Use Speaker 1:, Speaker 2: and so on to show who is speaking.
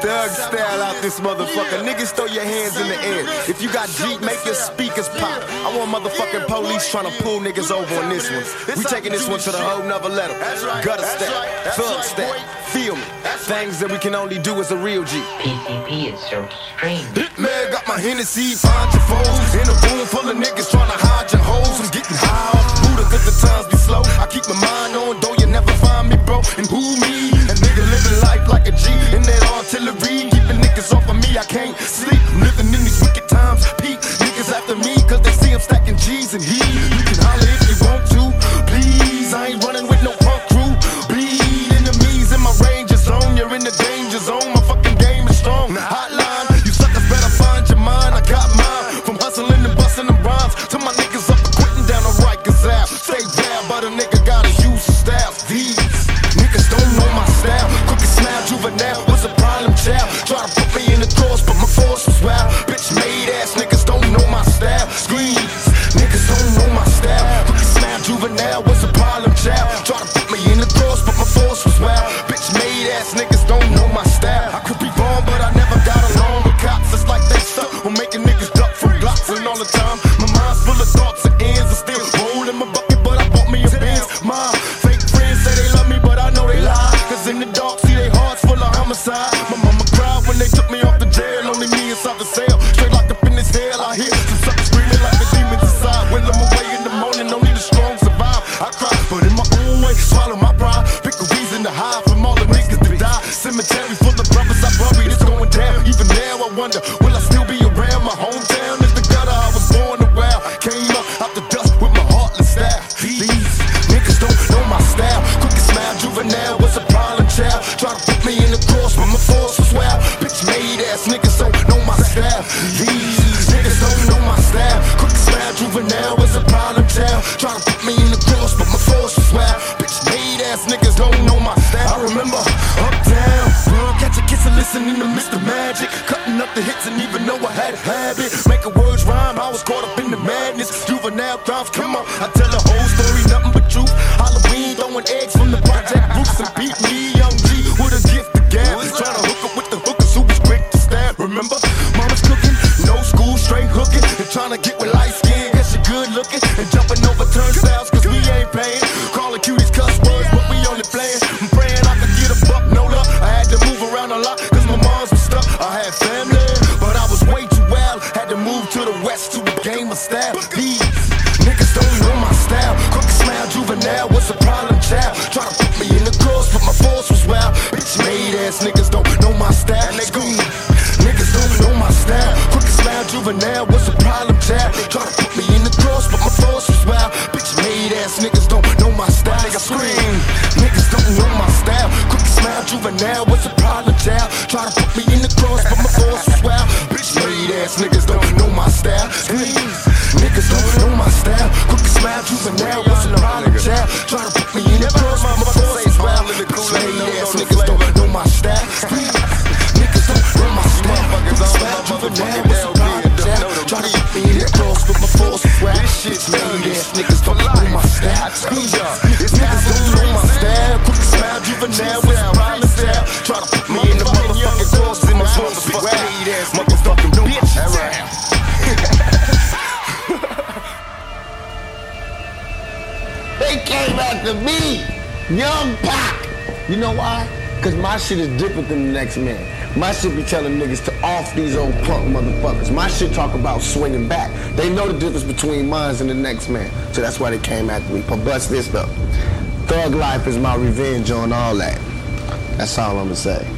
Speaker 1: Thug style out this motherfucker. Niggas throw your hands in the air. If you got Jeep, make your speakers pop. I want motherfucking police trying to pull niggas over on this one. We taking this one to the whole nother level. Gutter style, thug style. Feel me. Things that we can only do as a real G.
Speaker 2: PCP is so strange.
Speaker 1: Man, got my Hennessy, find your foes. In a room full of niggas trying to hide your hoes. I'm getting high off Buddha cause the times I can't sleep. Ass niggas don't know my style. I could be wrong, but I never got along with cops. It's like they stuck on making niggas duck from blocks and all the time. My mind's full of thoughts but my force was wild. Bitch made ass niggas don't know my style. These niggas don't know my style. Quick smile, juvenile was a problem child. Try to put me in the cross, but my force was wild. Bitch made ass niggas don't know my style. I remember uptown, girl, catch a kiss and listening to Mr. Magic. Cutting up the hits and even know I had a habit. Making words rhyme, I was caught up in the madness. Juvenile crimes, come on, I juvenile what's a problem child. Try to put me in the cross, but my force was wild. Bitch made ass niggas don't know my style. Scream. Niggas don't know my style. Crooked smile, juvenile what's a problem child. Try to put me in the cross, but my force was wild. Bitch made ass niggas don't know my style. Scream. Niggas don't know my style. Crooked smile, juvenile what's a problem child. Try to but my force was wild. Bitch made ass niggas don't know my style. Scream. Niggas don't know my style. Crooked smile, juvenile was a problem child. Try to put me in the motherfucking cross, and my force was wild. Motherfucking bitch style.
Speaker 3: They came after me, young Pac. You know why? Cause my shit is different than the next man. My shit be telling niggas to off these old punk motherfuckers. My shit talk about swinging back. They know the difference between mines and the next man. So that's why they came after me. But bust this though. Thug life is my revenge on all that. That's all I'ma say.